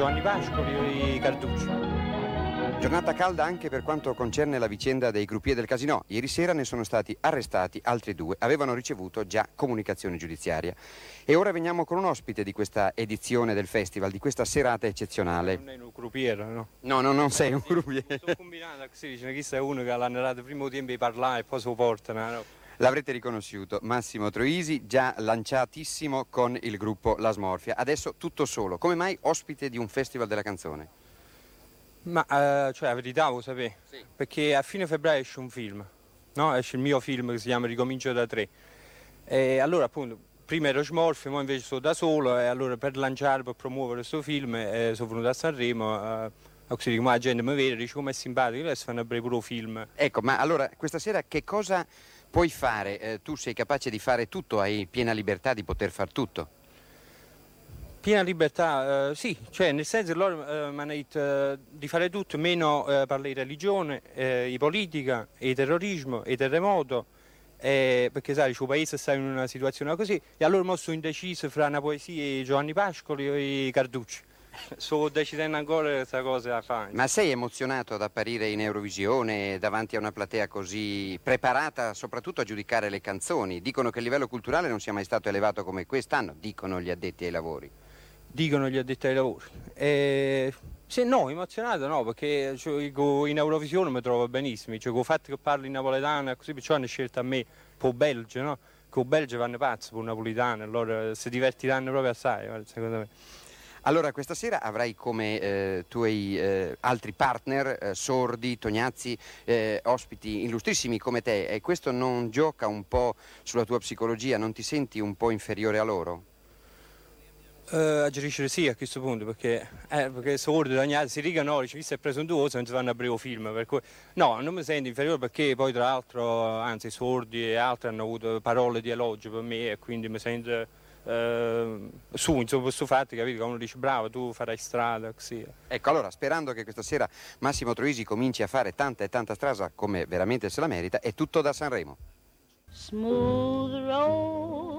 Giovanni Pascoli Carducci. Giornata calda anche per quanto concerne la vicenda dei gruppier del casino. Ieri sera ne sono stati arrestati altri due, avevano ricevuto già comunicazione giudiziaria. E ora veniamo con un ospite di questa edizione del festival, di questa serata eccezionale. Non è un gruppier, no? No, no, non sei un gruppier. Sono combinato così, dice è uno che l'ha narrato prima tempo di parlare e poi lo portano, no? L'avrete riconosciuto, Massimo Troisi, già lanciatissimo con il gruppo La Smorfia. Adesso tutto solo. Come mai ospite di un festival della canzone? Ma eh, cioè la verità lo sapete, sì. perché a fine febbraio esce un film, no? esce il mio film che si chiama Ricomincio da tre. E allora appunto prima ero smorfio, ora invece sono da solo e allora per lanciare, per promuovere questo film eh, sono venuto a Sanremo. Eh, così come la gente mi vede, dice come è simpatico, adesso fanno pure un film. Ecco, ma allora questa sera che cosa puoi fare? Eh, tu sei capace di fare tutto, hai piena libertà di poter fare tutto? Piena libertà, eh, sì, cioè nel senso loro eh, mi hanno detto eh, di fare tutto, meno eh, parlare di religione, eh, di politica, di terrorismo, di terremoto, perché sai, il paese sta in una situazione così, e allora mi sono indeciso fra una poesia di Giovanni Pascoli e Carducci. Sto decidendo ancora questa cosa da fare. Ma sei emozionato ad apparire in Eurovisione davanti a una platea così preparata soprattutto a giudicare le canzoni? Dicono che il livello culturale non sia mai stato elevato come quest'anno, dicono gli addetti ai lavori dicono gli addetti ai lavori. E, se no, emozionato no, perché cioè, in Eurovisione mi trovo benissimo, cioè, con il fatto che parli napoletano, così perciò hanno scelto a me per Belgio, no? Con Belgio vanno pazzi per napolitano, allora si divertiranno proprio assai, secondo me. Allora, questa sera avrai come eh, tuoi eh, altri partner, eh, Sordi, Tognazzi, eh, ospiti illustrissimi come te e questo non gioca un po' sulla tua psicologia, non ti senti un po' inferiore a loro? Uh, agerisce sì a questo punto perché, eh, perché sordo si riga no, dice visto è preso un duo non si fanno a breve film cui, no non mi sento inferiore perché poi tra l'altro anzi sordi e altri hanno avuto parole di elogio per me e quindi mi sento uh, su insomma questo fatto capito? Che uno dice bravo tu farai strada così ecco allora sperando che questa sera Massimo Troisi cominci a fare tanta e tanta strada come veramente se la merita è tutto da Sanremo. Smooth road